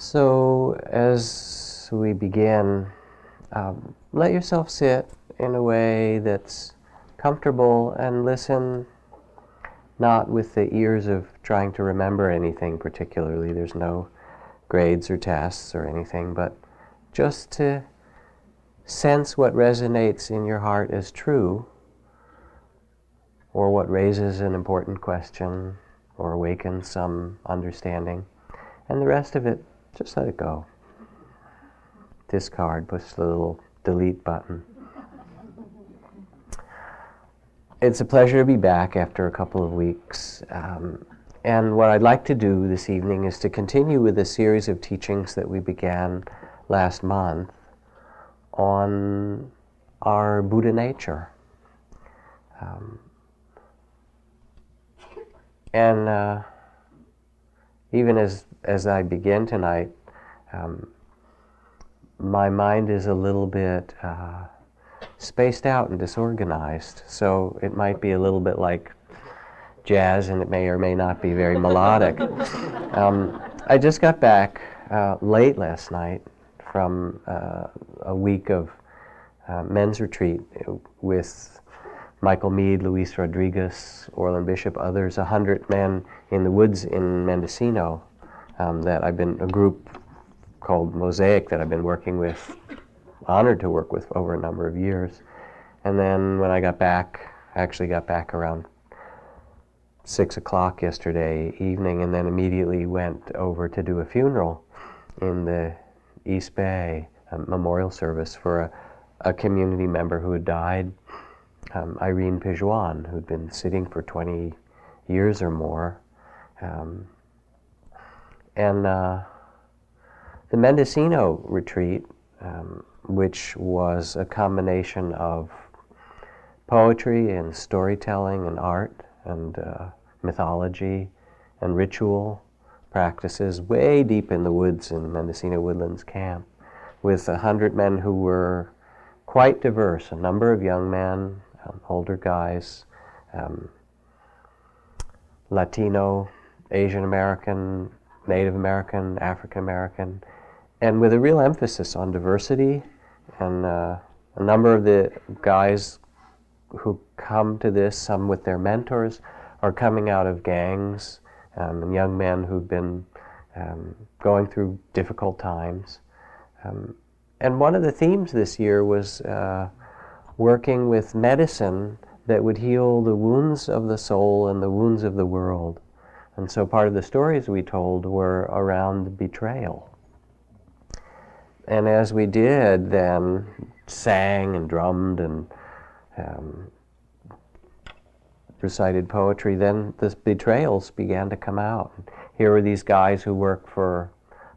So, as we begin, um, let yourself sit in a way that's comfortable and listen not with the ears of trying to remember anything particularly. There's no grades or tests or anything, but just to sense what resonates in your heart as true or what raises an important question or awakens some understanding. And the rest of it, just let it go. Discard, push the little delete button. It's a pleasure to be back after a couple of weeks. Um, and what I'd like to do this evening is to continue with a series of teachings that we began last month on our Buddha nature. Um, and uh, even as, as I begin tonight, um, my mind is a little bit uh, spaced out and disorganized. So it might be a little bit like jazz, and it may or may not be very melodic. Um, I just got back uh, late last night from uh, a week of uh, men's retreat with Michael Meade, Luis Rodriguez, Orland Bishop, others, a hundred men in the woods in Mendocino. Um, that I've been a group called Mosaic that I've been working with, honored to work with over a number of years. And then when I got back, I actually got back around six o'clock yesterday evening, and then immediately went over to do a funeral in the East Bay, a memorial service for a, a community member who had died um, Irene Pijuan, who'd been sitting for 20 years or more. Um, and uh, the Mendocino retreat, um, which was a combination of poetry and storytelling and art and uh, mythology and ritual practices way deep in the woods in Mendocino Woodlands Camp with a hundred men who were quite diverse, a number of young men, um, older guys, um, Latino, Asian American, Native American, African American, and with a real emphasis on diversity. And uh, a number of the guys who come to this, some with their mentors, are coming out of gangs um, and young men who've been um, going through difficult times. Um, and one of the themes this year was uh, working with medicine that would heal the wounds of the soul and the wounds of the world. And so part of the stories we told were around betrayal. And as we did, then sang and drummed and um, recited poetry, then the betrayals began to come out. Here were these guys who worked for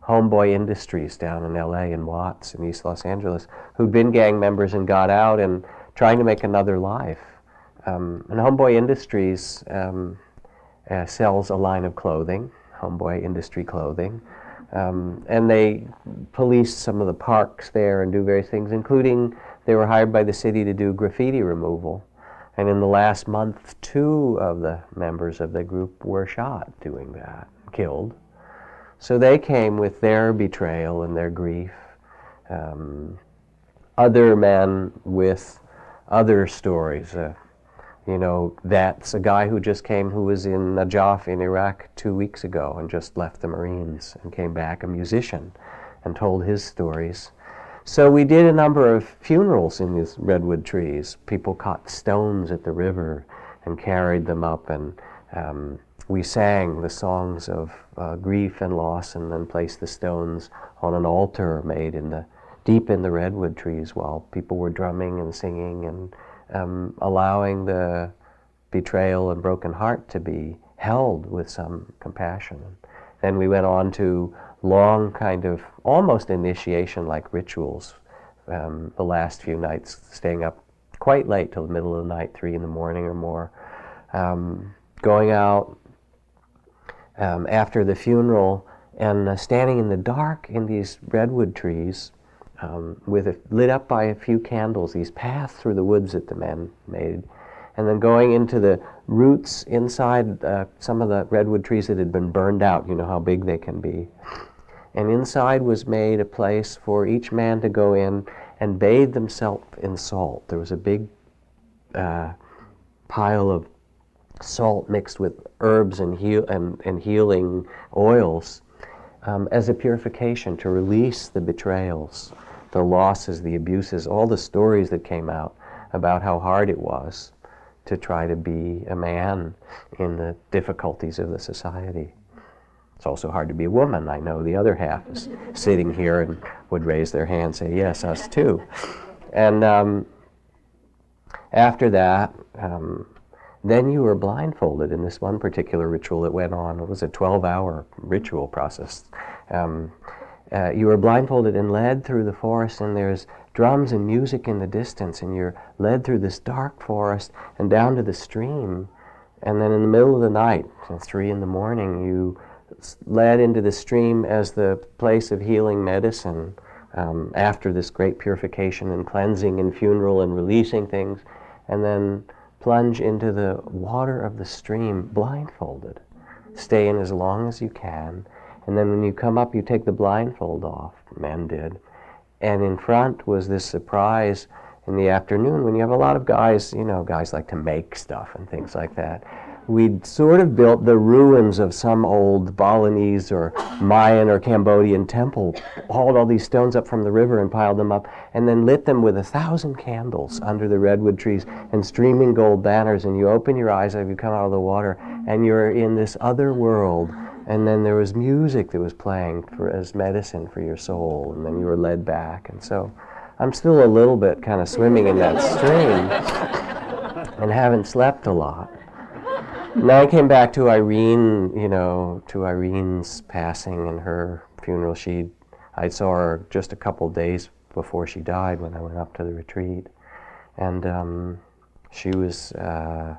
Homeboy Industries down in LA and Watts in East Los Angeles who'd been gang members and got out and trying to make another life. Um, and Homeboy Industries um, uh, sells a line of clothing, Homeboy Industry Clothing. Um, and they police some of the parks there and do various things, including they were hired by the city to do graffiti removal. And in the last month, two of the members of the group were shot doing that, killed. So they came with their betrayal and their grief. Um, other men with other stories. Uh, you know, that's a guy who just came who was in Najaf in Iraq two weeks ago and just left the Marines and came back, a musician, and told his stories. So we did a number of funerals in these redwood trees. People caught stones at the river and carried them up and um, we sang the songs of uh, grief and loss and then placed the stones on an altar made in the deep in the redwood trees while people were drumming and singing and um, allowing the betrayal and broken heart to be held with some compassion. Then we went on to long kind of almost initiation like rituals. Um, the last few nights, staying up quite late till the middle of the night, three in the morning or more, um, going out, um, after the funeral and uh, standing in the dark in these redwood trees um, with a, lit up by a few candles, these paths through the woods that the men made. And then going into the roots inside uh, some of the redwood trees that had been burned out, you know how big they can be. And inside was made a place for each man to go in and bathe themselves in salt. There was a big uh, pile of salt mixed with herbs and, heal- and, and healing oils um, as a purification to release the betrayals, the losses, the abuses, all the stories that came out about how hard it was to try to be a man in the difficulties of the society. It's also hard to be a woman. I know the other half is sitting here and would raise their hand and say, Yes, us too. And um, after that, um, then you were blindfolded in this one particular ritual that went on. It was a 12 hour ritual process. Um, uh, you are blindfolded and led through the forest, and there's drums and music in the distance, and you're led through this dark forest and down to the stream. And then in the middle of the night, three in the morning, you led into the stream as the place of healing medicine um, after this great purification and cleansing and funeral and releasing things, and then plunge into the water of the stream blindfolded. Stay in as long as you can, and then when you come up, you take the blindfold off. Men did. And in front was this surprise in the afternoon when you have a lot of guys, you know, guys like to make stuff and things like that we'd sort of built the ruins of some old Balinese or Mayan or Cambodian temple, hauled all these stones up from the river and piled them up, and then lit them with a thousand candles under the redwood trees and streaming gold banners. And you open your eyes as you come out of the water, and you're in this other world. And then there was music that was playing for, as medicine for your soul, and then you were led back. And so I'm still a little bit kind of swimming in that stream and haven't slept a lot now I came back to Irene, you know, to Irene's passing and her funeral. She, I saw her just a couple days before she died when I went up to the retreat, and um, she was uh,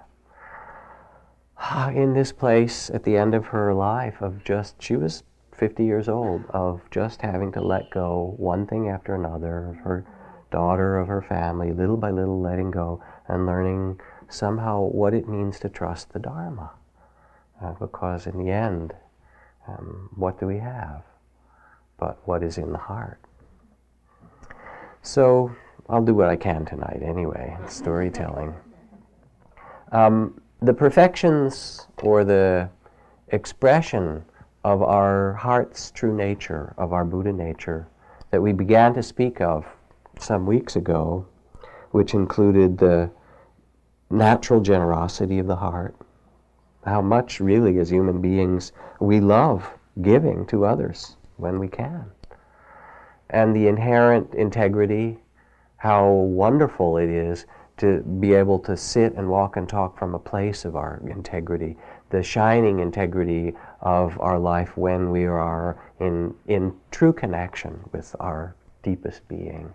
in this place at the end of her life of just she was 50 years old of just having to let go one thing after another of her daughter of her family little by little letting go and learning somehow what it means to trust the Dharma. Uh, because in the end, um, what do we have? But what is in the heart? So I'll do what I can tonight anyway, storytelling. Um, the perfections or the expression of our heart's true nature, of our Buddha nature, that we began to speak of some weeks ago, which included the natural generosity of the heart, how much really as human beings we love giving to others when we can, and the inherent integrity, how wonderful it is to be able to sit and walk and talk from a place of our integrity, the shining integrity of our life when we are in, in true connection with our deepest being.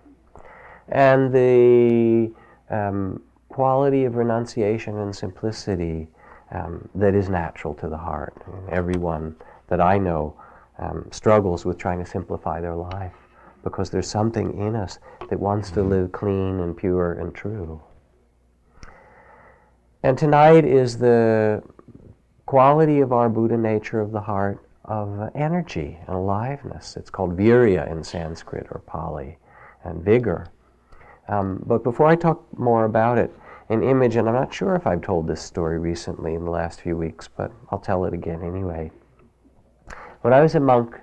And the um, quality of renunciation and simplicity um, that is natural to the heart. everyone that I know um, struggles with trying to simplify their life because there's something in us that wants to live clean and pure and true. And tonight is the quality of our Buddha nature of the heart of energy and aliveness. It's called virya in Sanskrit or Pali, and vigor. Um, but before I talk more about it, an image, and I'm not sure if I've told this story recently in the last few weeks, but I'll tell it again anyway. When I was a monk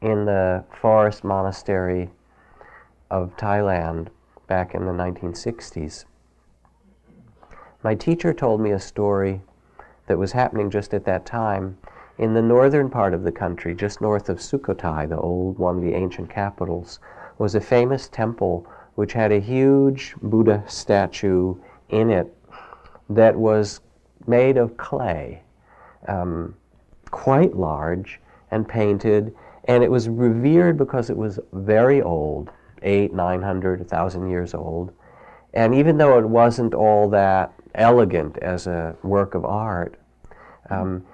in the forest monastery of Thailand back in the 1960s, my teacher told me a story that was happening just at that time in the northern part of the country, just north of Sukhothai, the old one of the ancient capitals, was a famous temple which had a huge Buddha statue in it that was made of clay, um, quite large and painted, and it was revered because it was very old, eight, nine hundred, a thousand years old. And even though it wasn't all that elegant as a work of art, um,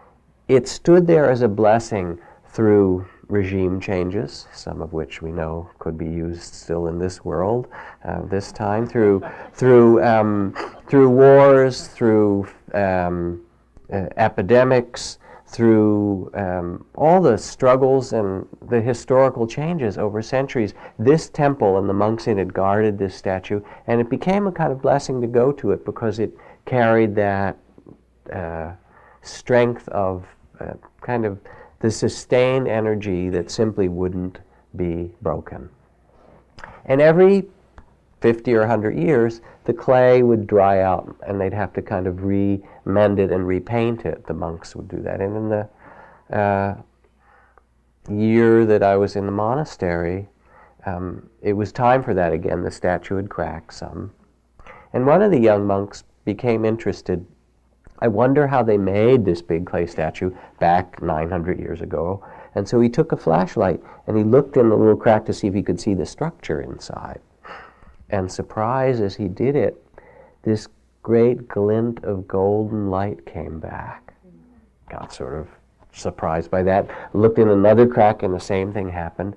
it stood there as a blessing through regime changes, some of which we know could be used still in this world, uh, this time through through um, through wars, through um, uh, epidemics, through um, all the struggles and the historical changes over centuries, this temple and the monks in it guarded this statue, and it became a kind of blessing to go to it because it carried that uh, strength of uh, kind of the sustained energy that simply wouldn't be broken. And every 50 or 100 years, the clay would dry out and they'd have to kind of re-mend it and repaint it. The monks would do that. And in the uh, year that I was in the monastery, um, it was time for that again. The statue had cracked some. And one of the young monks became interested. I wonder how they made this big clay statue back 900 years ago. And so he took a flashlight and he looked in the little crack to see if he could see the structure inside. And surprised as he did it, this great glint of golden light came back. Got sort of surprised by that. Looked in another crack and the same thing happened.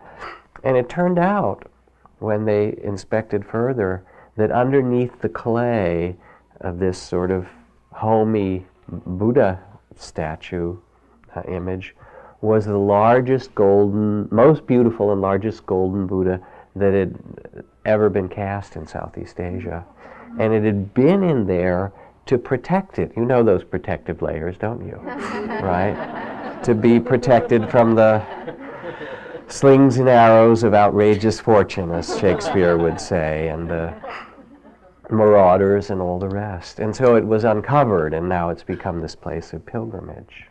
And it turned out, when they inspected further, that underneath the clay of this sort of homey Buddha statue uh, image was the largest golden, most beautiful and largest golden Buddha that had ever been cast in Southeast Asia. And it had been in there to protect it. You know those protective layers, don't you? right? To be protected from the slings and arrows of outrageous fortune, as Shakespeare would say, and the marauders and all the rest. And so it was uncovered, and now it's become this place of pilgrimage.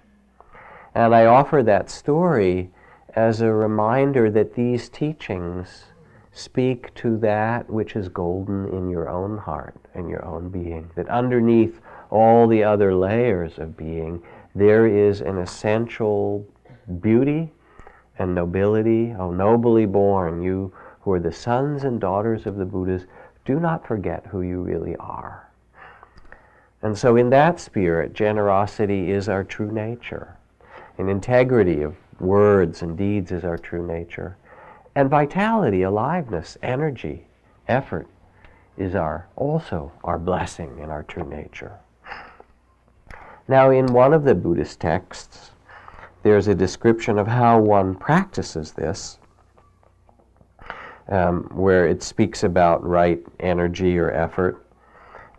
And I offer that story as a reminder that these teachings speak to that which is golden in your own heart and your own being. That underneath all the other layers of being, there is an essential beauty and nobility. Oh, nobly born, you who are the sons and daughters of the Buddhas, do not forget who you really are. And so, in that spirit, generosity is our true nature and integrity of words and deeds is our true nature. And vitality, aliveness, energy, effort is our also our blessing and our true nature. Now, in one of the Buddhist texts, there's a description of how one practices this, um, where it speaks about right energy or effort.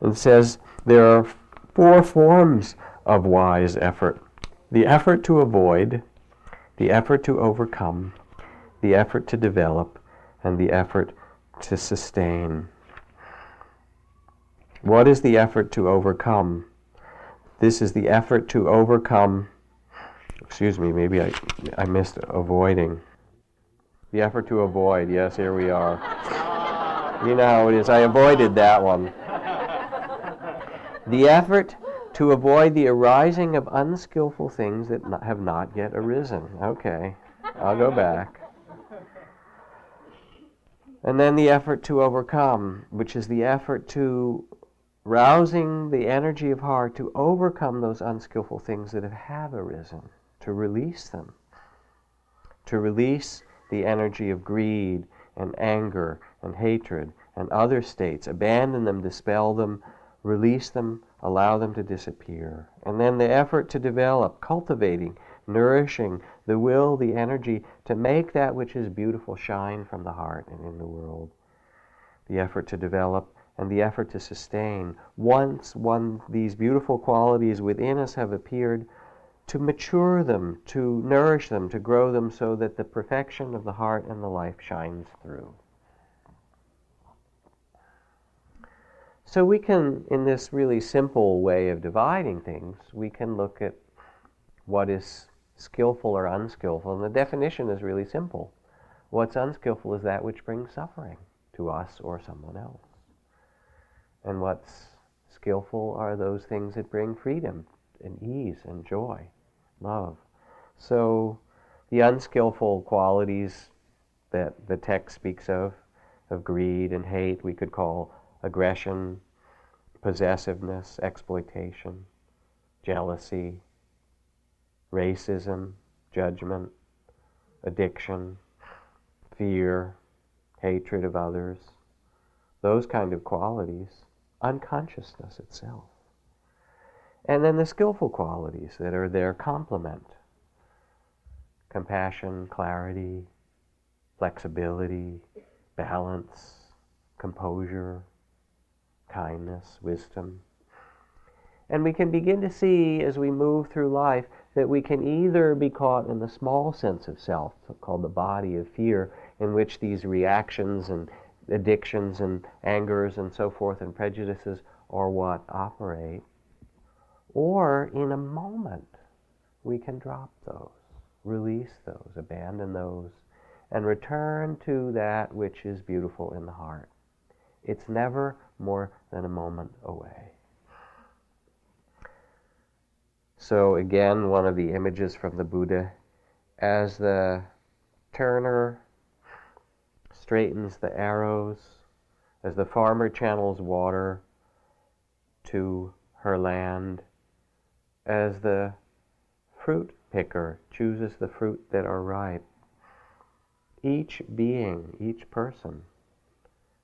It says there are four forms of wise effort the effort to avoid, the effort to overcome, the effort to develop, and the effort to sustain. What is the effort to overcome? This is the effort to overcome, excuse me, maybe I, I missed avoiding. The effort to avoid, yes, here we are. You know how it is. I avoided that one. The effort to avoid the arising of unskillful things that not, have not yet arisen. Okay, I'll go back. And then the effort to overcome, which is the effort to rousing the energy of heart to overcome those unskillful things that have arisen, to release them, to release the energy of greed and anger and hatred and other states, abandon them, dispel them, release them, allow them to disappear. And then the effort to develop, cultivating, nourishing the will, the energy to make that which is beautiful shine from the heart and in the world. The effort to develop and the effort to sustain. Once one these beautiful qualities within us have appeared, to mature them, to nourish them, to grow them so that the perfection of the heart and the life shines through. So we can, in this really simple way of dividing things, we can look at what is skillful or unskillful. And the definition is really simple. What's unskillful is that which brings suffering to us or someone else. And what's skillful are those things that bring freedom and ease and joy, love. So the unskillful qualities that the text speaks of, of greed and hate, we could call aggression, possessiveness, exploitation, jealousy, racism, judgment, addiction, fear, hatred of others, those kind of qualities, unconsciousness itself. And then the skillful qualities that are their complement compassion, clarity, flexibility, balance, composure, kindness, wisdom. And we can begin to see as we move through life that we can either be caught in the small sense of self, called the body of fear, in which these reactions and addictions and angers and so forth and prejudices are what operate, or in a moment we can drop those, release those, abandon those, and return to that which is beautiful in the heart. It's never more than a moment away. So, again, one of the images from the Buddha as the turner straightens the arrows, as the farmer channels water to her land, as the fruit picker chooses the fruit that are ripe. Each being, each person,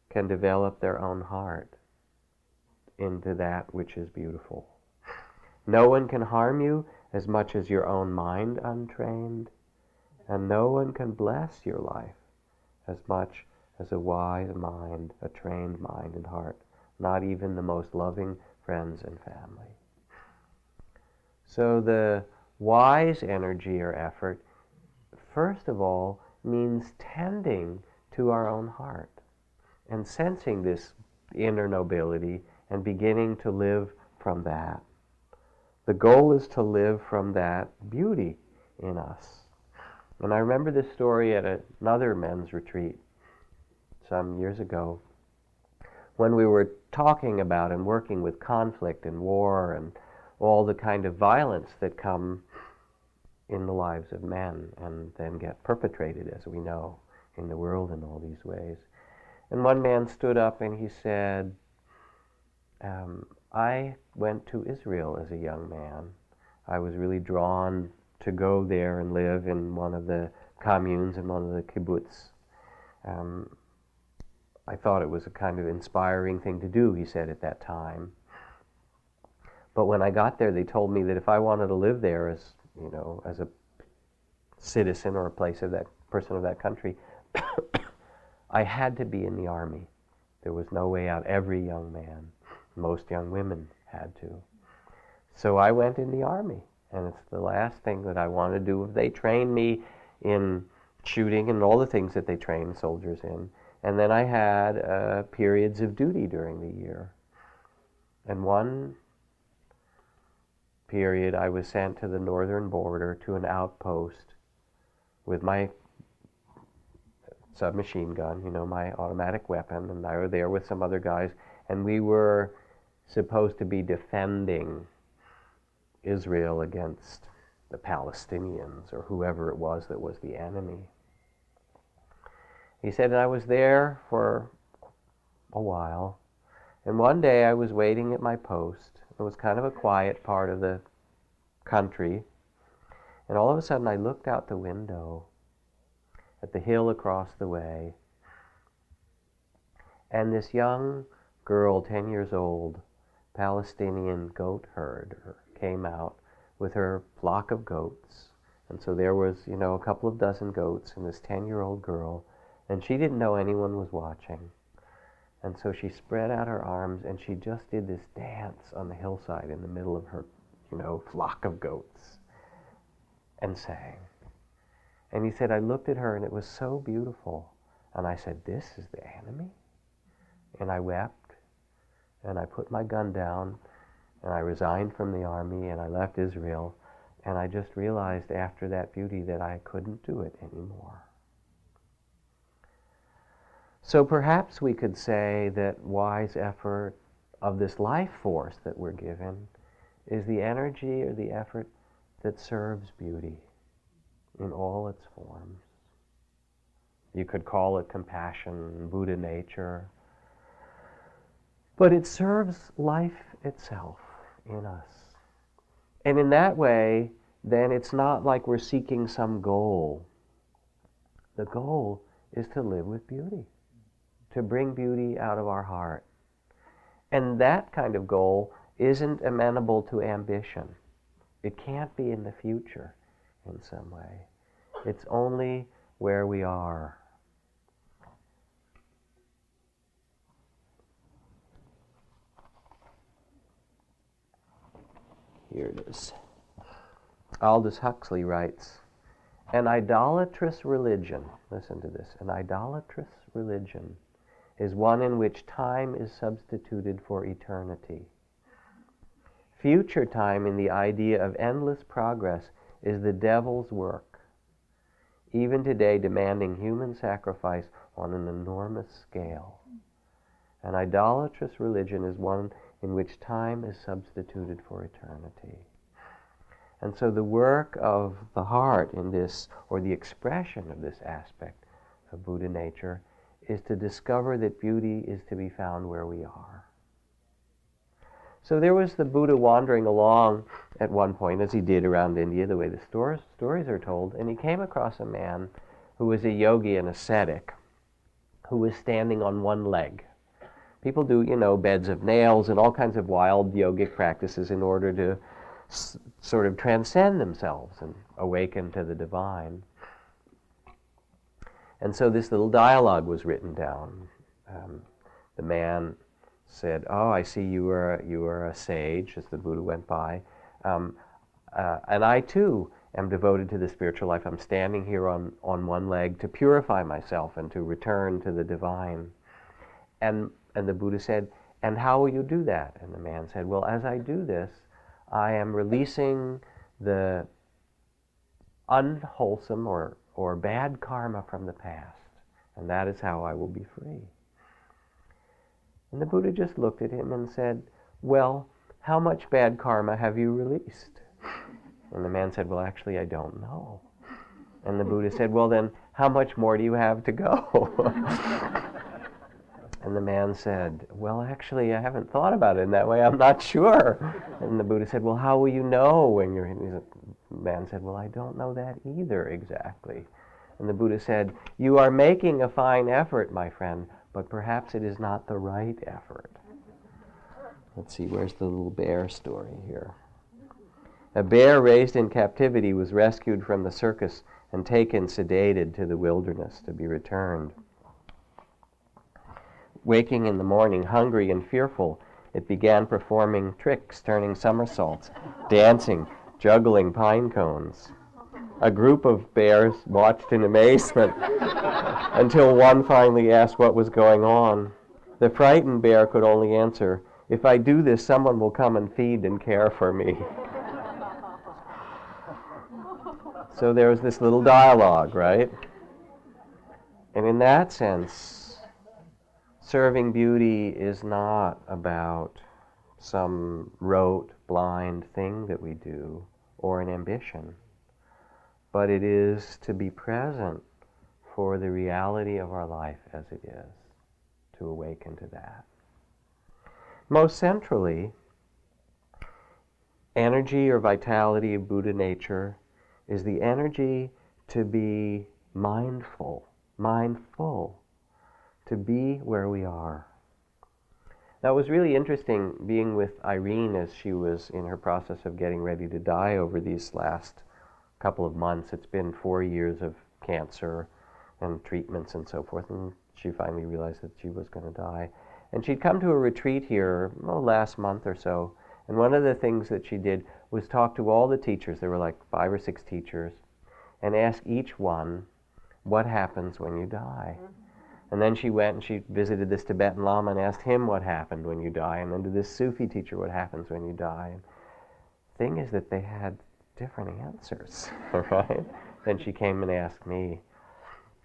can develop their own heart into that which is beautiful. No one can harm you as much as your own mind untrained, and no one can bless your life as much as a wise mind, a trained mind and heart, not even the most loving friends and family. So the wise energy or effort, first of all, means tending to our own heart and sensing this inner nobility and beginning to live from that. The goal is to live from that beauty in us. And I remember this story at another men's retreat some years ago when we were talking about and working with conflict and war and all the kind of violence that come in the lives of men and then get perpetrated, as we know, in the world in all these ways. And one man stood up and he said, um, I went to Israel as a young man. I was really drawn to go there and live in one of the communes in one of the kibbutz. Um, I thought it was a kind of inspiring thing to do, he said at that time. But when I got there, they told me that if I wanted to live there as, you know, as a citizen or a place of that person of that country, I had to be in the army. There was no way out. Every young man most young women had to. So I went in the army, and it's the last thing that I want to do. They trained me in shooting and all the things that they train soldiers in. And then I had uh, periods of duty during the year. And one period, I was sent to the northern border to an outpost with my submachine gun, you know, my automatic weapon, and I was there with some other guys, and we were supposed to be defending Israel against the Palestinians or whoever it was that was the enemy. He said, I was there for a while, and one day I was waiting at my post. It was kind of a quiet part of the country, and all of a sudden I looked out the window at the hill across the way, and this young girl, 10 years old, Palestinian goat herder came out with her flock of goats. And so there was, you know, a couple of dozen goats and this 10 year old girl, and she didn't know anyone was watching. And so she spread out her arms and she just did this dance on the hillside in the middle of her, you know, flock of goats and sang. And he said, I looked at her and it was so beautiful. And I said, This is the enemy? And I wept and I put my gun down and I resigned from the army and I left Israel and I just realized after that beauty that I couldn't do it anymore. So perhaps we could say that wise effort of this life force that we're given is the energy or the effort that serves beauty in all its forms. You could call it compassion, Buddha nature, but it serves life itself in us. And in that way, then it's not like we're seeking some goal. The goal is to live with beauty, to bring beauty out of our heart. And that kind of goal isn't amenable to ambition. It can't be in the future in some way. It's only where we are. Here it is. Aldous Huxley writes An idolatrous religion, listen to this, an idolatrous religion is one in which time is substituted for eternity. Future time in the idea of endless progress is the devil's work, even today demanding human sacrifice on an enormous scale. An idolatrous religion is one in which time is substituted for eternity. And so the work of the heart in this, or the expression of this aspect of Buddha nature, is to discover that beauty is to be found where we are. So there was the Buddha wandering along at one point, as he did around India, the way the stories, stories are told, and he came across a man who was a yogi and ascetic who was standing on one leg. People do, you know, beds of nails and all kinds of wild yogic practices in order to s- sort of transcend themselves and awaken to the divine. And so this little dialogue was written down. Um, the man said, "Oh, I see you are you are a sage," as the Buddha went by, um, uh, and I too am devoted to the spiritual life. I'm standing here on on one leg to purify myself and to return to the divine. And and the Buddha said, "And how will you do that?" And the man said, "Well, as I do this, I am releasing the unwholesome or or bad karma from the past, and that is how I will be free." And the Buddha just looked at him and said, Well, how much bad karma have you released? And the man said, Well, actually, I don't know. And the Buddha said, Well, then, how much more do you have to go? and the man said, Well, actually, I haven't thought about it in that way. I'm not sure. And the Buddha said, Well, how will you know when you're. The man said, Well, I don't know that either exactly. And the Buddha said, You are making a fine effort, my friend, but perhaps it is not the right effort. Let's see, where's the little bear story here? A bear raised in captivity was rescued from the circus and taken sedated to the wilderness to be returned. Waking in the morning, hungry and fearful, it began performing tricks, turning somersaults, dancing, juggling pine cones. A group of bears watched in amazement until one finally asked what was going on. The frightened bear could only answer, If I do this, someone will come and feed and care for me. so there was this little dialogue, right? And in that sense, serving beauty is not about some rote, blind thing that we do or an ambition but it is to be present for the reality of our life as it is, to awaken to that. Most centrally, energy or vitality of Buddha nature is the energy to be mindful, mindful, to be where we are. That was really interesting being with Irene as she was in her process of getting ready to die over these last couple of months. It's been four years of cancer and treatments and so forth, and she finally realized that she was going to die. And she'd come to a retreat here oh, last month or so, and one of the things that she did was talk to all the teachers. There were like five or six teachers, and ask each one, "What happens when you die?" Mm-hmm. And then she went and she visited this Tibetan Lama and asked him what happened when you die, and then to this Sufi teacher what happens when you die. And thing is that they had different answers, right? Then she came and asked me.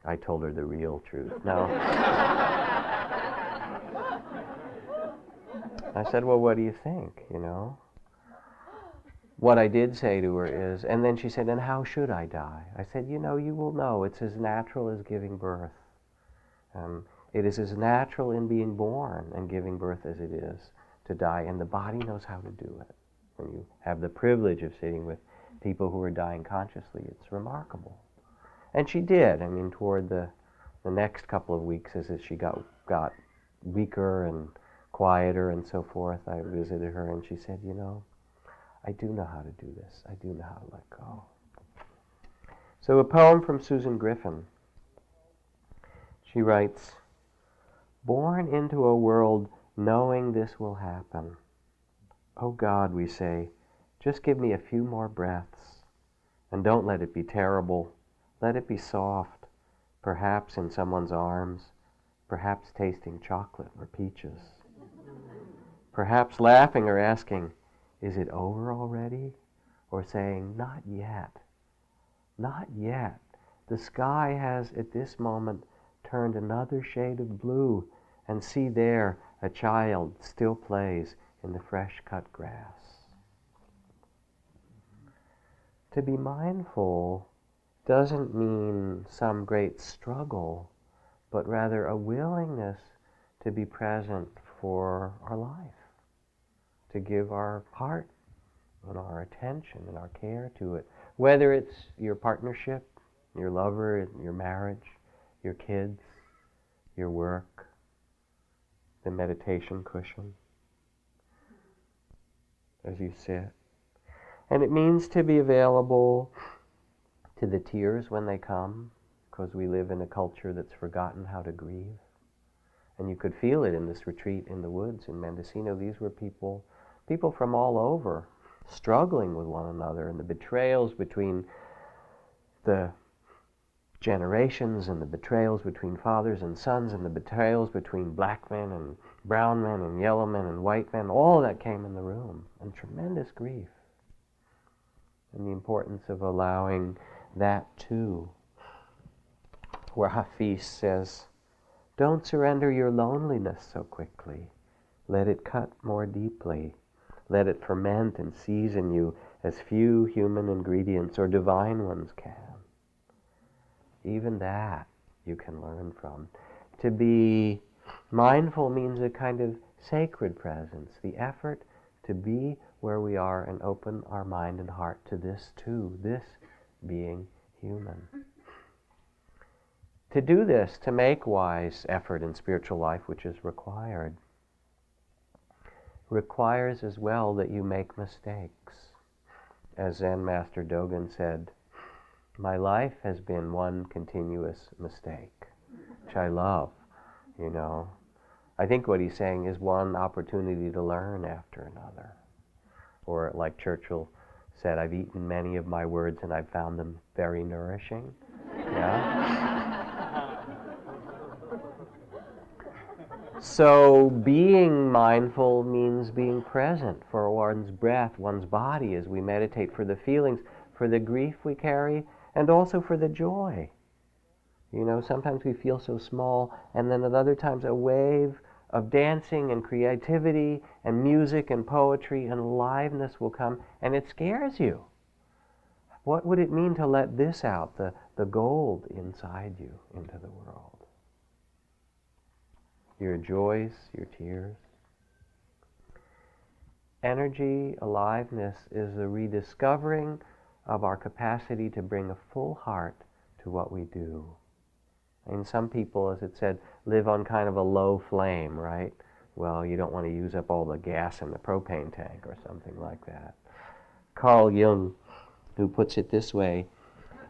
I told her the real truth. No. I said, Well, what do you think? You know? What I did say to her is, and then she said, And how should I die? I said, You know, you will know. It's as natural as giving birth. Um, it is as natural in being born and giving birth as it is to die, and the body knows how to do it. When you have the privilege of sitting with people who are dying consciously, it's remarkable. And she did. I mean, toward the, the next couple of weeks, as, she got, got weaker and quieter and so forth, I visited her and she said, You know, I do know how to do this. I do know how to let go. So, a poem from Susan Griffin. She writes Born into a world knowing this will happen. Oh God, we say, just give me a few more breaths. And don't let it be terrible. Let it be soft, perhaps in someone's arms, perhaps tasting chocolate or peaches. Perhaps laughing or asking, Is it over already? Or saying, Not yet. Not yet. The sky has at this moment turned another shade of blue, and see there a child still plays in the fresh cut grass. To be mindful doesn't mean some great struggle, but rather a willingness to be present for our life, to give our heart and our attention and our care to it, whether it's your partnership, your lover, your marriage, your kids, your work, the meditation cushion as you sit. And it means to be available to the tears when they come, because we live in a culture that's forgotten how to grieve. And you could feel it in this retreat in the woods in Mendocino. These were people, people from all over, struggling with one another, and the betrayals between the generations, and the betrayals between fathers and sons, and the betrayals between black men and brown men and yellow men and white men, all that came in the room, and tremendous grief. And the importance of allowing that too. Where Hafiz says, Don't surrender your loneliness so quickly. Let it cut more deeply. Let it ferment and season you as few human ingredients or divine ones can. Even that you can learn from. To be Mindful means a kind of sacred presence, the effort to be where we are and open our mind and heart to this too, this being human. To do this, to make wise effort in spiritual life, which is required, requires as well that you make mistakes. As Zen Master Dogen said, my life has been one continuous mistake, which I love, you know. I think what he's saying is one opportunity to learn after another. Or, like Churchill said, I've eaten many of my words and I've found them very nourishing. Yeah? so, being mindful means being present for one's breath, one's body as we meditate, for the feelings, for the grief we carry, and also for the joy. You know, sometimes we feel so small, and then at other times a wave of dancing and creativity and music and poetry and aliveness will come, and it scares you. What would it mean to let this out, the, the gold inside you, into the world? Your joys, your tears. Energy, aliveness is the rediscovering of our capacity to bring a full heart to what we do. And some people, as it said, live on kind of a low flame, right? Well, you don't want to use up all the gas in the propane tank or something like that. Carl Jung, who puts it this way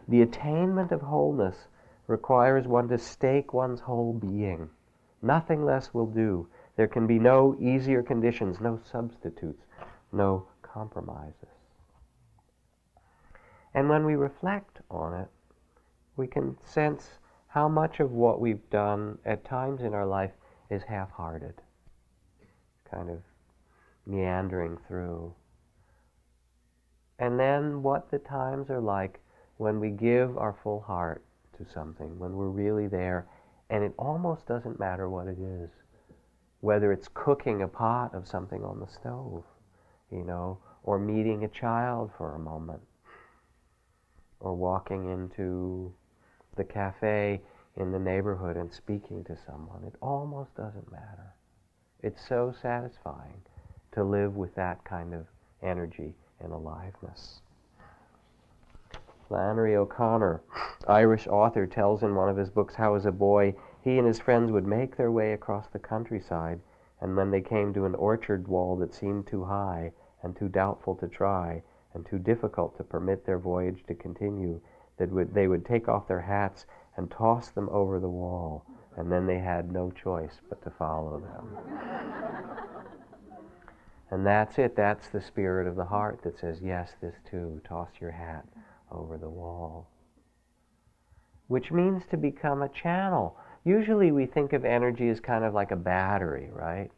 the attainment of wholeness requires one to stake one's whole being. Nothing less will do. There can be no easier conditions, no substitutes, no compromises. And when we reflect on it, we can sense how much of what we've done at times in our life is half hearted, kind of meandering through. And then what the times are like when we give our full heart to something, when we're really there, and it almost doesn't matter what it is. Whether it's cooking a pot of something on the stove, you know, or meeting a child for a moment, or walking into the cafe in the neighborhood and speaking to someone. It almost doesn't matter. It's so satisfying to live with that kind of energy and aliveness. Flannery O'Connor, Irish author, tells in one of his books how, as a boy, he and his friends would make their way across the countryside and when they came to an orchard wall that seemed too high and too doubtful to try and too difficult to permit their voyage to continue, that would, they would take off their hats and toss them over the wall, and then they had no choice but to follow them. and that's it. That's the spirit of the heart that says, yes, this too, toss your hat over the wall. Which means to become a channel usually we think of energy as kind of like a battery, right?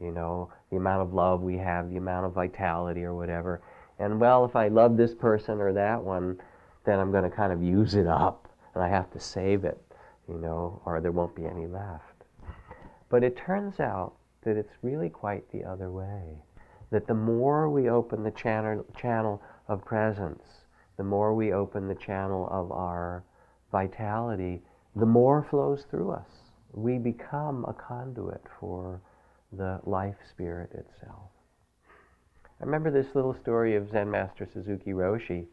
You know, the amount of love we have, the amount of vitality or whatever. And well, if I love this person or that one, then I'm going to kind of use it up and I have to save it, you know, or there won't be any left. But it turns out that it's really quite the other way. That the more we open the channel, channel of presence, the more we open the channel of our vitality, the more flows through us. We become a conduit for the life spirit itself. I remember this little story of Zen Master Suzuki Roshi,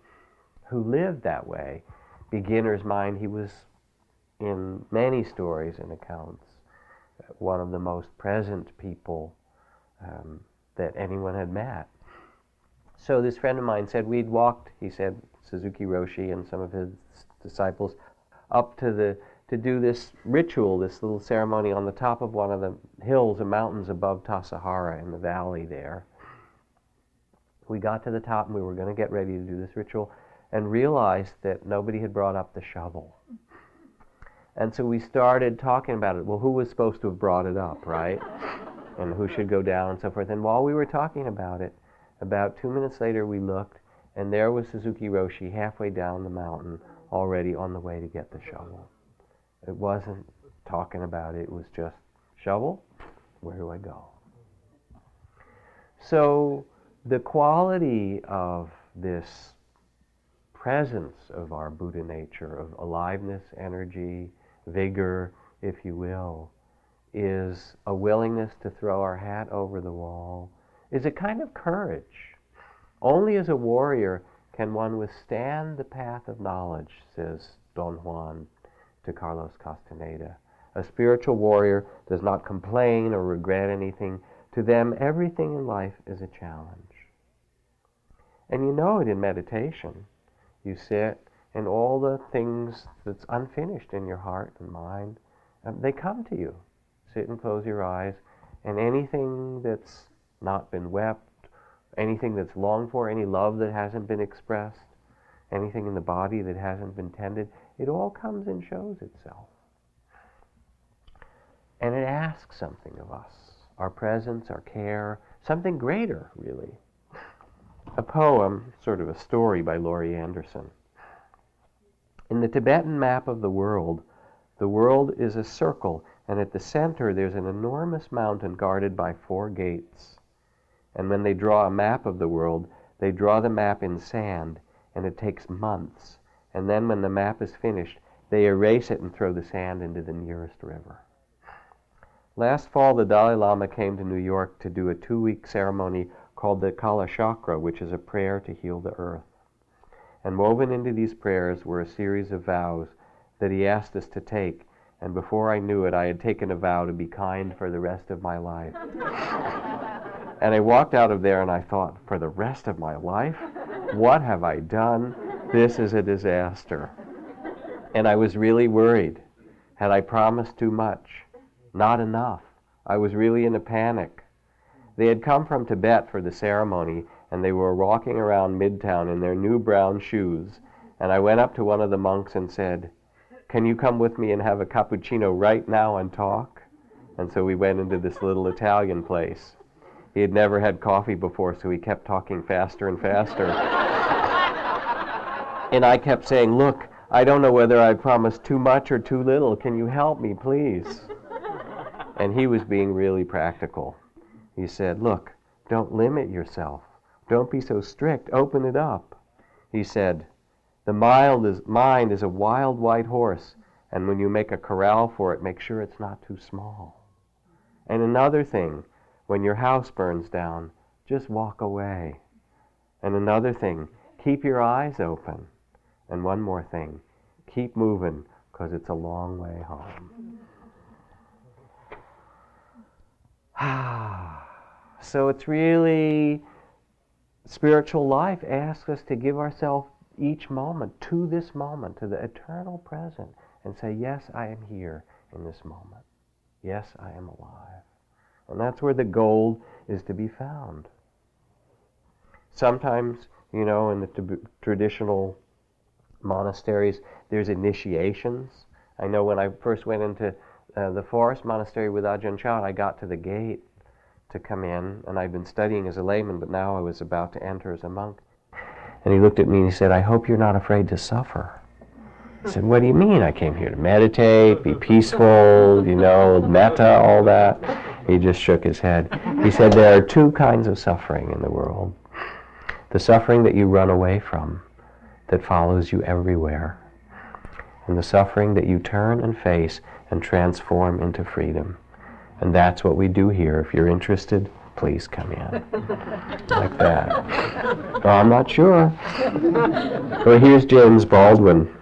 who lived that way. Beginner's mind, he was in many stories and accounts one of the most present people um, that anyone had met. So this friend of mine said we'd walked, he said, Suzuki Roshi and some of his disciples, up to the to do this ritual, this little ceremony on the top of one of the hills and mountains above Tassajara in the valley there. We got to the top and we were going to get ready to do this ritual and realized that nobody had brought up the shovel. And so we started talking about it. Well, who was supposed to have brought it up, right? and who should go down and so forth. And while we were talking about it, about two minutes later we looked and there was Suzuki Roshi halfway down the mountain already on the way to get the shovel. It wasn't talking about it, it was just shovel, where do I go? So the quality of this presence of our Buddha nature, of aliveness, energy, vigor, if you will, is a willingness to throw our hat over the wall, is a kind of courage. Only as a warrior can one withstand the path of knowledge, says Don Juan to Carlos Castaneda. A spiritual warrior does not complain or regret anything. To them, everything in life is a challenge. And you know it in meditation. You sit, and all the things that's unfinished in your heart and mind, um, they come to you. Sit and close your eyes, and anything that's not been wept, anything that's longed for, any love that hasn't been expressed, anything in the body that hasn't been tended, it all comes and shows itself. And it asks something of us our presence, our care, something greater, really. A poem, sort of a story by Laurie Anderson. In the Tibetan map of the world, the world is a circle, and at the center there's an enormous mountain guarded by four gates. And when they draw a map of the world, they draw the map in sand, and it takes months and then when the map is finished, they erase it and throw the sand into the nearest river. Last fall, the Dalai Lama came to New York to do a two week ceremony called the Kalachakra, which is a prayer to heal the earth. And woven into these prayers were a series of vows that he asked us to take. And before I knew it, I had taken a vow to be kind for the rest of my life. and I walked out of there and I thought, for the rest of my life? What have I done? This is a disaster. And I was really worried. Had I promised too much? Not enough. I was really in a panic. They had come from Tibet for the ceremony, and they were walking around Midtown in their new brown shoes. And I went up to one of the monks and said, Can you come with me and have a cappuccino right now and talk? And so we went into this little Italian place. He had never had coffee before, so he kept talking faster and faster. And I kept saying, Look, I don't know whether I promised too much or too little. Can you help me, please? and he was being really practical. He said, Look, don't limit yourself. Don't be so strict. Open it up. He said, The is, mind is a wild white horse, and when you make a corral for it, make sure it's not too small. And another thing, when your house burns down, just walk away. And another thing, keep your eyes open. And one more thing keep moving because it's a long way home. Ah. So it's really spiritual life asks us to give ourselves each moment to this moment, to the eternal present, and say, Yes, I am here in this moment. Yes, I am alive. And that's where the gold is to be found. Sometimes, you know, in the t- traditional monasteries, there's initiations. I know when I first went into uh, the forest monastery with Ajahn Chah, I got to the gate to come in, and I'd been studying as a layman, but now I was about to enter as a monk. And he looked at me and he said, I hope you're not afraid to suffer. I said, What do you mean? I came here to meditate, be peaceful, you know, metta, all that. He just shook his head. He said, There are two kinds of suffering in the world the suffering that you run away from, that follows you everywhere, and the suffering that you turn and face and transform into freedom. And that's what we do here. If you're interested, please come in. like that. Oh, I'm not sure. Well, here's James Baldwin,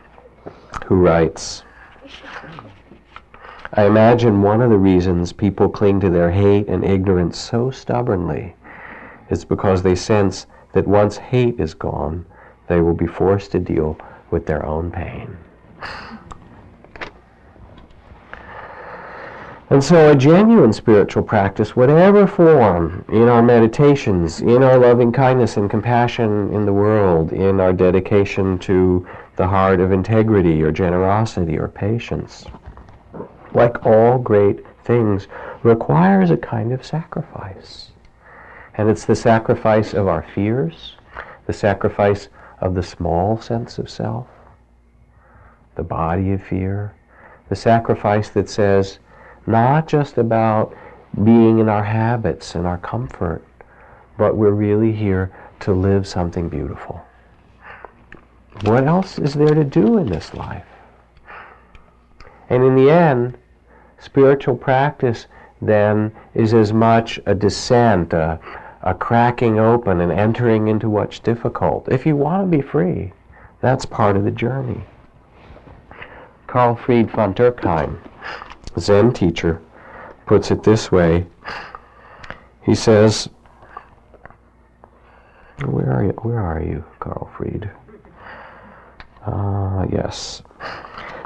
who writes I imagine one of the reasons people cling to their hate and ignorance so stubbornly is because they sense that once hate is gone, they will be forced to deal with their own pain. And so, a genuine spiritual practice, whatever form, in our meditations, in our loving kindness and compassion in the world, in our dedication to the heart of integrity or generosity or patience, like all great things, requires a kind of sacrifice. And it's the sacrifice of our fears, the sacrifice of the small sense of self, the body of fear, the sacrifice that says, not just about being in our habits and our comfort, but we're really here to live something beautiful. What else is there to do in this life? And in the end, spiritual practice then is as much a descent, a, a cracking open and entering into what's difficult. If you want to be free, that's part of the journey. Karlfried von Dürckheim Zen teacher puts it this way. He says, where are you, where are you Karlfried? Uh, yes.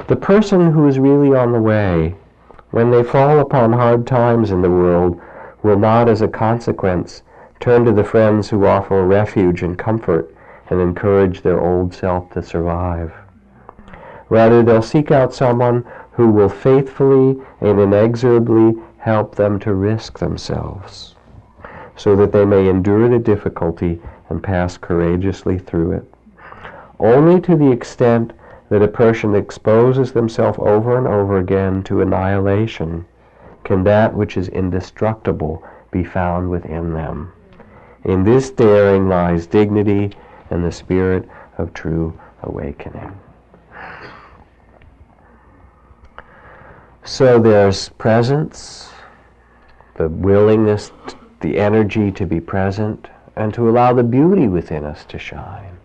The person who is really on the way, when they fall upon hard times in the world, will not as a consequence turn to the friends who offer refuge and comfort and encourage their old self to survive. Rather, they'll seek out someone who will faithfully and inexorably help them to risk themselves, so that they may endure the difficulty and pass courageously through it. Only to the extent that a person exposes themselves over and over again to annihilation can that which is indestructible be found within them. In this daring lies dignity and the spirit of true awakening. So there's presence, the willingness, the energy to be present, and to allow the beauty within us to shine.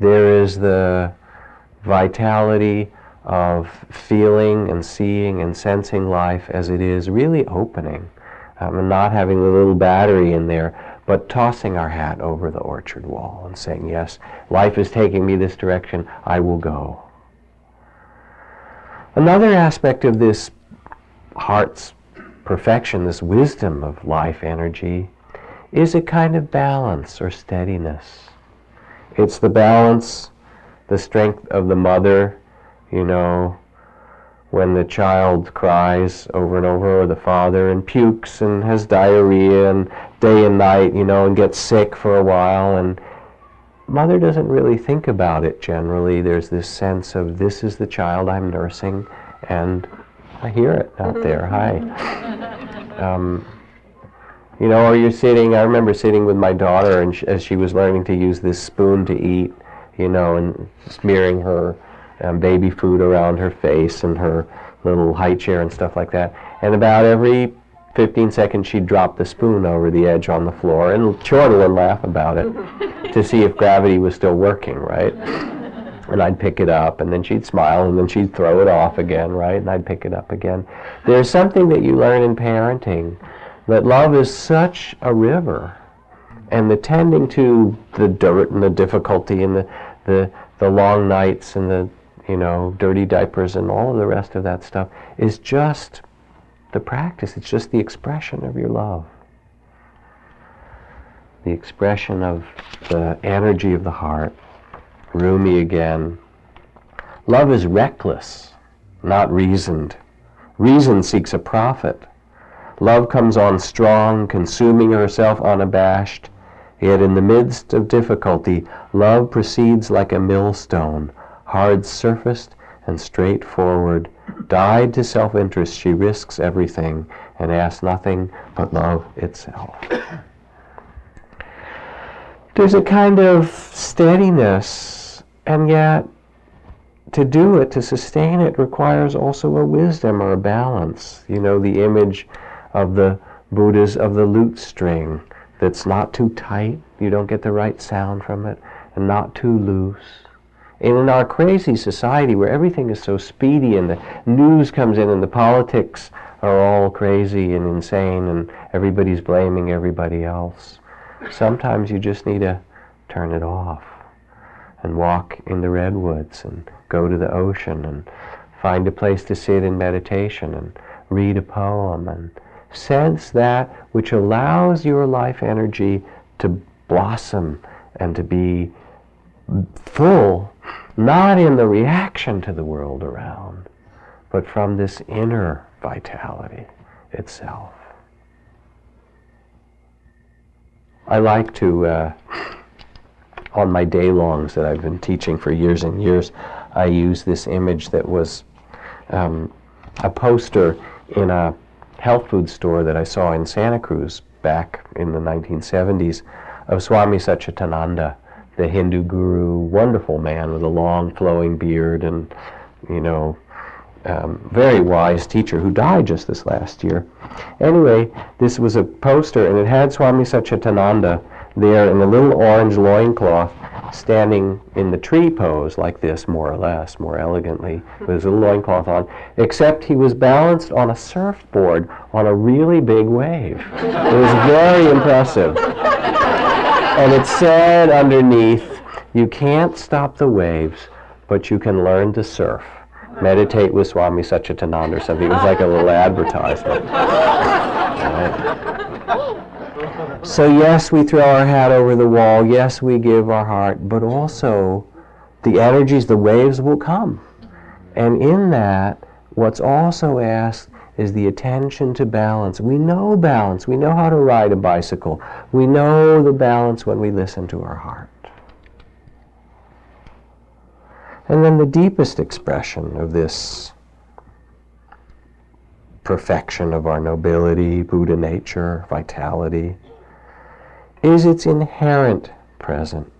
There is the vitality of feeling and seeing and sensing life as it is, really opening, um, and not having the little battery in there, but tossing our hat over the orchard wall and saying, Yes, life is taking me this direction, I will go. Another aspect of this heart's perfection, this wisdom of life energy, is a kind of balance or steadiness. It's the balance, the strength of the mother, you know, when the child cries over and over, or the father, and pukes and has diarrhea and day and night, you know, and gets sick for a while, and mother doesn't really think about it generally. There's this sense of this is the child I'm nursing, and I hear it out there. Hi. Um, you know, or you're sitting, I remember sitting with my daughter and sh- as she was learning to use this spoon to eat, you know, and smearing her um, baby food around her face and her little high chair and stuff like that. And about every 15 seconds she'd drop the spoon over the edge on the floor and chortle and laugh about it to see if gravity was still working, right? And I'd pick it up and then she'd smile and then she'd throw it off again, right? And I'd pick it up again. There's something that you learn in parenting That love is such a river, and the tending to the dirt and the difficulty and the, the, the long nights and the you know dirty diapers and all of the rest of that stuff is just the practice. It's just the expression of your love. The expression of the energy of the heart. Rumi again. Love is reckless, not reasoned. Reason seeks a profit. Love comes on strong, consuming herself unabashed. Yet in the midst of difficulty, love proceeds like a millstone, hard surfaced and straightforward. Died to self interest, she risks everything and asks nothing but love itself. There's a kind of steadiness, and yet to do it, to sustain it, requires also a wisdom or a balance. You know, the image of the Buddhas of the lute string that's not too tight, you don't get the right sound from it, and not too loose. And in our crazy society where everything is so speedy and the news comes in and the politics are all crazy and insane and everybody's blaming everybody else, sometimes you just need to turn it off and walk in the redwoods and go to the ocean and find a place to sit in meditation and read a poem and sense that which allows your life energy to blossom and to be full, not in the reaction to the world around, but from this inner vitality itself. I like to, uh, on my day longs that I've been teaching for years and years, I use this image that was um, a poster in a health food store that I saw in Santa Cruz back in the 1970s of Swami Satchidananda, the Hindu guru, wonderful man with a long flowing beard and, you know, um, very wise teacher who died just this last year. Anyway, this was a poster and it had Swami Satchidananda there in a little orange loincloth standing in the tree pose like this, more or less, more elegantly, with his little loincloth on, except he was balanced on a surfboard on a really big wave. It was very impressive. And it said underneath, you can't stop the waves, but you can learn to surf. Meditate with Swami Satchidananda or something. It was like a little advertisement. Right? So, yes, we throw our hat over the wall. Yes, we give our heart. But also, the energies, the waves will come. And in that, what's also asked is the attention to balance. We know balance. We know how to ride a bicycle. We know the balance when we listen to our heart. And then the deepest expression of this perfection of our nobility, Buddha nature, vitality, is its inherent present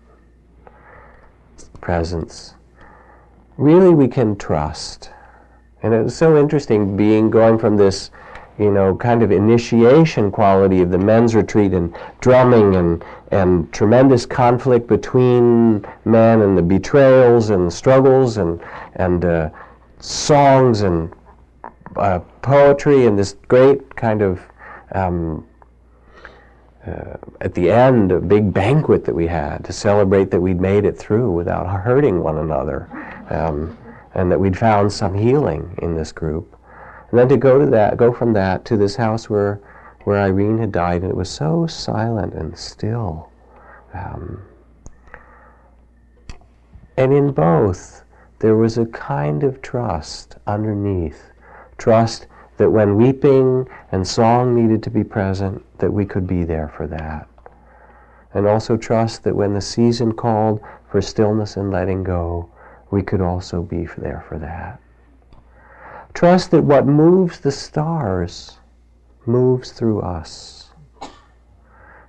presence. Really, we can trust. And it was so interesting being going from this, you know, kind of initiation quality of the men's retreat and drumming and, and tremendous conflict between men and the betrayals and struggles and, and uh, songs and uh, poetry and this great kind of um, uh, at the end, a big banquet that we had to celebrate that we'd made it through without hurting one another, um, and that we'd found some healing in this group. And then to go to that, go from that to this house where, where Irene had died, and it was so silent and still. Um, and in both, there was a kind of trust underneath. Trust that when weeping and song needed to be present, that we could be there for that. And also trust that when the season called for stillness and letting go, we could also be there for that. Trust that what moves the stars moves through us.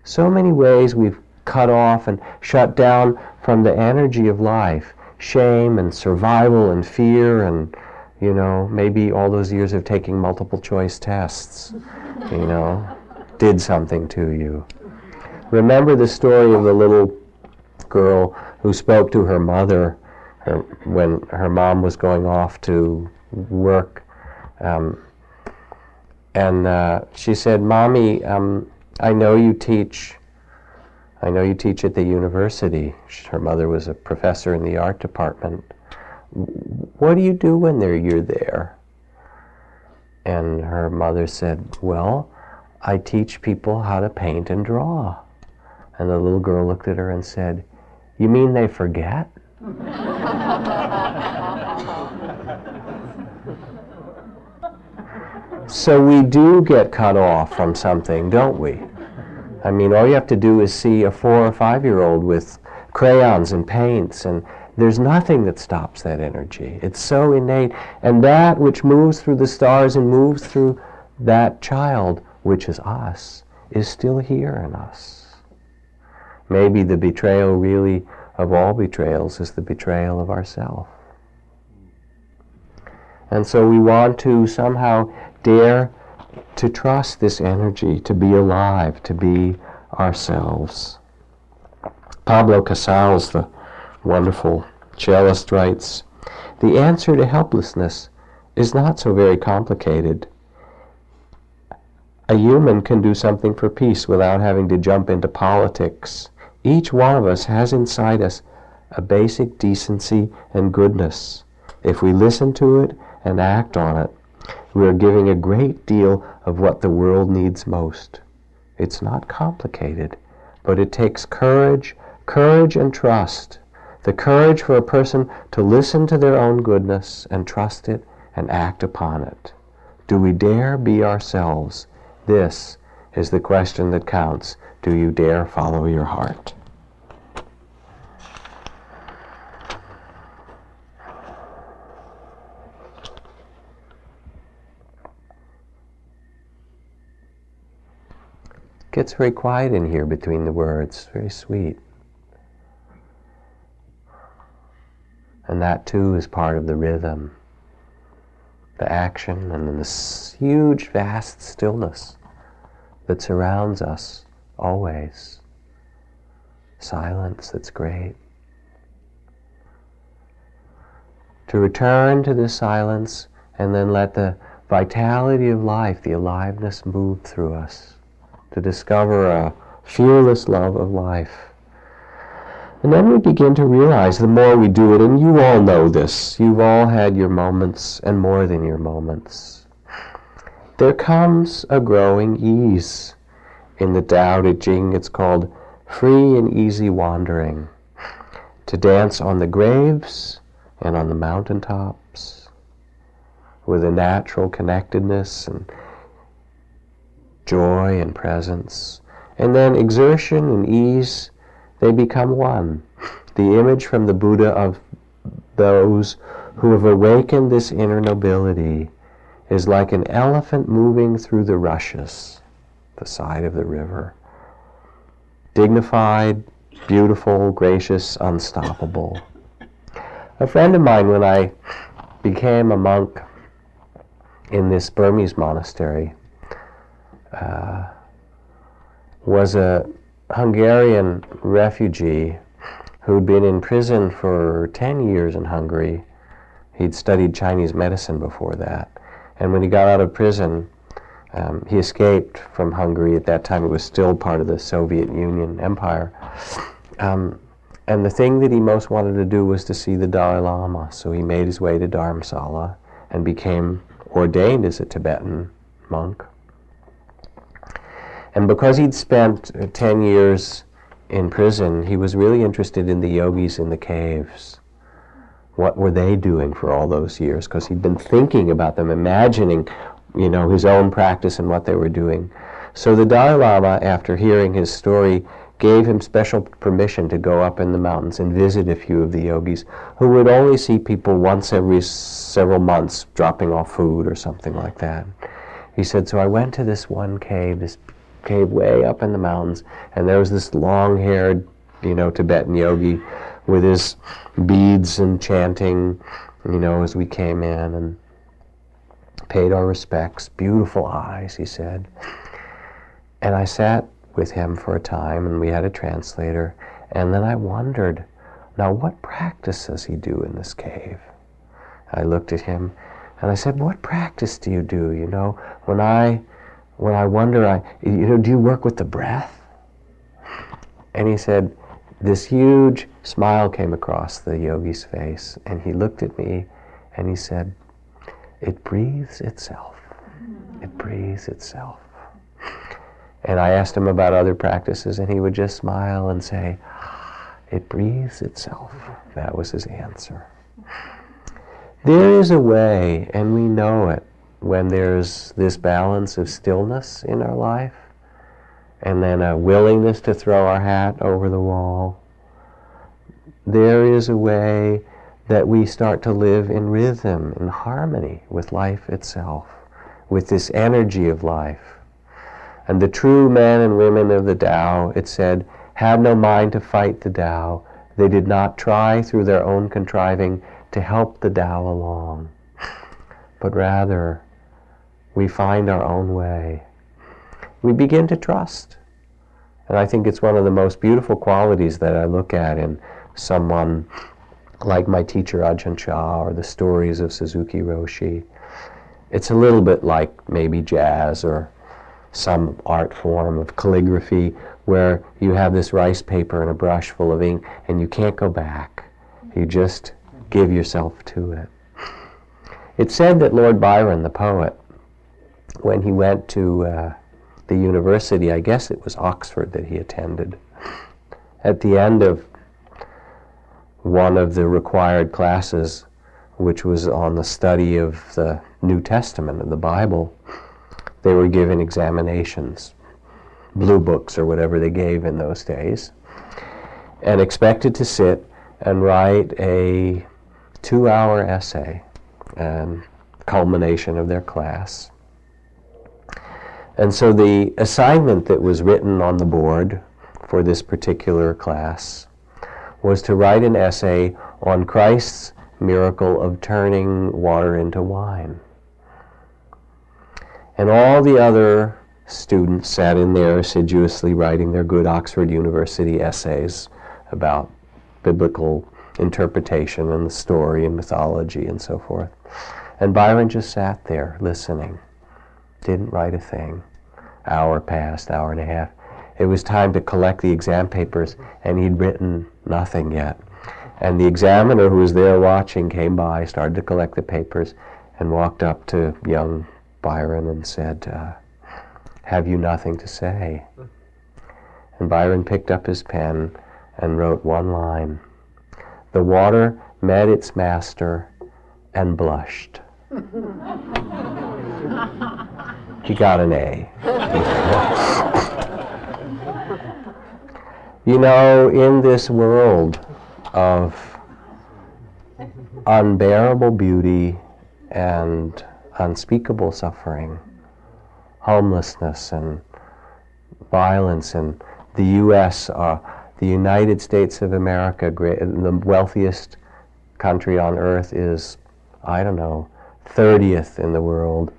So many ways we've cut off and shut down from the energy of life shame and survival and fear and you know, maybe all those years of taking multiple choice tests, you know, did something to you. Remember the story of the little girl who spoke to her mother her, when her mom was going off to work. Um, and uh, she said, "Mommy, um, I know you teach. I know you teach at the university." Her mother was a professor in the art department. What do you do when you're there? And her mother said, "Well, I teach people how to paint and draw." And the little girl looked at her and said, "You mean they forget?" So we do get cut off from something, don't we? I mean, all you have to do is see a four or five year old with crayons and paints, and there's nothing that stops that energy. It's so innate. And that which moves through the stars and moves through that child, which is us, is still here in us. Maybe the betrayal, really, of all betrayals, is the betrayal of ourself. And so we want to somehow dare to trust this energy, to be alive, to be ourselves. Pablo Casals, the wonderful cellist, writes The answer to helplessness is not so very complicated. A human can do something for peace without having to jump into politics. Each one of us has inside us a basic decency and goodness. If we listen to it and act on it, we are giving a great deal of what the world needs most. It's not complicated, but it takes courage, courage and trust. The courage for a person to listen to their own goodness and trust it and act upon it. Do we dare be ourselves? This is the question that counts. Do you dare follow your heart? gets very quiet in here between the words, very sweet. And that too is part of the rhythm, the action, and then this huge, vast stillness that surrounds us always. Silence that's great. To return to this silence and then let the vitality of life, the aliveness move through us to discover a fearless love of life. And then we begin to realize the more we do it, and you all know this, you've all had your moments and more than your moments. There comes a growing ease. In the Tao Te Ching, it's called free and easy wandering. To dance on the graves and on the mountaintops with a natural connectedness and joy and presence. And then exertion and ease, they become one. The image from the Buddha of those who have awakened this inner nobility is like an elephant moving through the rushes, the side of the river. Dignified, beautiful, gracious, unstoppable. A friend of mine, when I became a monk in this Burmese monastery, uh, was a Hungarian refugee who'd been in prison for 10 years in Hungary. He'd studied Chinese medicine before that. And when he got out of prison, um, he escaped from Hungary. At that time, it was still part of the Soviet Union empire. Um, and the thing that he most wanted to do was to see the Dalai Lama. So he made his way to Dharamsala and became ordained as a Tibetan monk. And because he'd spent uh, 10 years in prison, he was really interested in the yogis in the caves. What were they doing for all those years? Because he'd been thinking about them, imagining, you know, his own practice and what they were doing. So the Dalai Lama, after hearing his story, gave him special permission to go up in the mountains and visit a few of the yogis who would only see people once every several months dropping off food or something like that. He said, So I went to this one cave, this cave way up in the mountains, and there was this long-haired, you know, Tibetan yogi with his beads and chanting, you know, as we came in and paid our respects. Beautiful eyes, he said. And I sat with him for a time, and we had a translator, and then I wondered, now what practice does he do in this cave? I looked at him, And I said, what practice do you do? You know, when I, when I wonder, I, you know, do you work with the breath? And he said, this huge smile came across the yogi's face, and he looked at me and he said, It breathes itself. It breathes itself. And I asked him about other practices, and he would just smile and say, It breathes itself. That was his answer. There is a way, and we know it, when there's this balance of stillness in our life and then a willingness to throw our hat over the wall. There is a way that we start to live in rhythm, in harmony with life itself, with this energy of life. And the true men and women of the Tao, it said, had no mind to fight the Tao. They did not try through their own contriving to help the Tao along, but rather we find our own way we begin to trust. And I think it's one of the most beautiful qualities that I look at in someone like my teacher Ajahn Chah or the stories of Suzuki Roshi. It's a little bit like maybe jazz or some art form of calligraphy where you have this rice paper and a brush full of ink and you can't go back. You just give yourself to it. It's said that Lord Byron, the poet, when he went to uh, the university, I guess it was Oxford that he attended. At the end of one of the required classes, which was on the study of the New Testament of the Bible, they were given examinations, blue books or whatever they gave in those days, and expected to sit and write a two hour essay and culmination of their class. And so the assignment that was written on the board for this particular class was to write an essay on Christ's miracle of turning water into wine. And all the other students sat in there assiduously writing their good Oxford University essays about biblical interpretation and the story and mythology and so forth. And Byron just sat there listening didn't write a thing. Hour passed, hour and a half. It was time to collect the exam papers, and he'd written nothing yet. And the examiner who was there watching came by, started to collect the papers, and walked up to young Byron and said, uh, Have you nothing to say? And Byron picked up his pen and wrote one line The water met its master and blushed. he got an A. you know, in this world of unbearable beauty and unspeakable suffering, homelessness and violence, and the U.S., uh, the United States of America, the wealthiest country on earth, is, I don't know, 30th in the world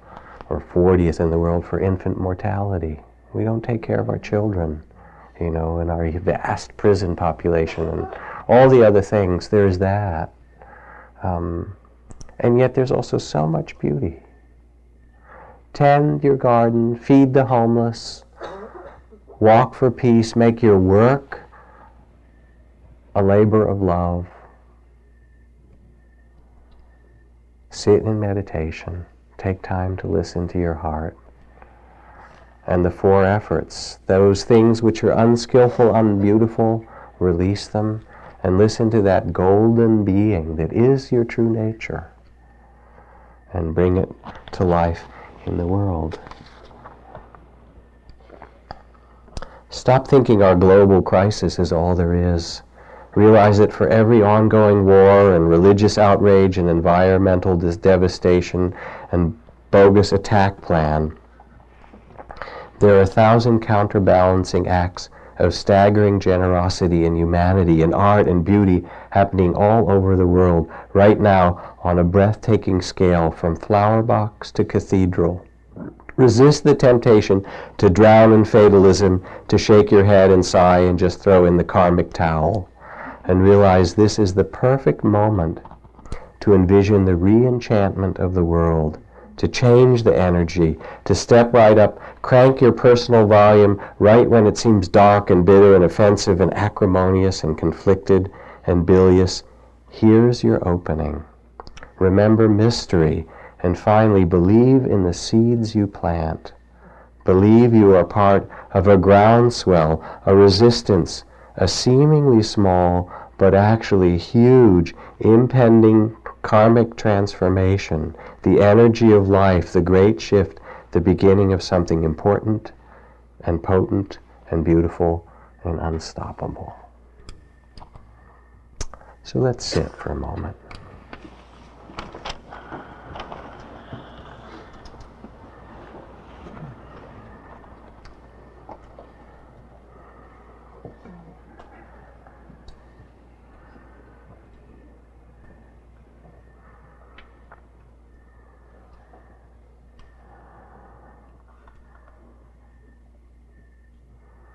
or 40th in the world for infant mortality. We don't take care of our children, you know, and our vast prison population and all the other things. There's that. Um, and yet there's also so much beauty. Tend your garden, feed the homeless, walk for peace, make your work a labor of love. Sit in meditation. Take time to listen to your heart. And the four efforts, those things which are unskillful, unbeautiful, release them and listen to that golden being that is your true nature and bring it to life in the world. Stop thinking our global crisis is all there is. Realize that for every ongoing war and religious outrage and environmental devastation and bogus attack plan, there are a thousand counterbalancing acts of staggering generosity and humanity and art and beauty happening all over the world right now on a breathtaking scale from flower box to cathedral. Resist the temptation to drown in fatalism, to shake your head and sigh and just throw in the karmic towel and realize this is the perfect moment to envision the re-enchantment of the world, to change the energy, to step right up, crank your personal volume right when it seems dark and bitter and offensive and acrimonious and conflicted and bilious. Here's your opening. Remember mystery, and finally, believe in the seeds you plant. Believe you are part of a groundswell, a resistance, a seemingly small but actually huge impending karmic transformation, the energy of life, the great shift, the beginning of something important and potent and beautiful and unstoppable. So let's sit for a moment.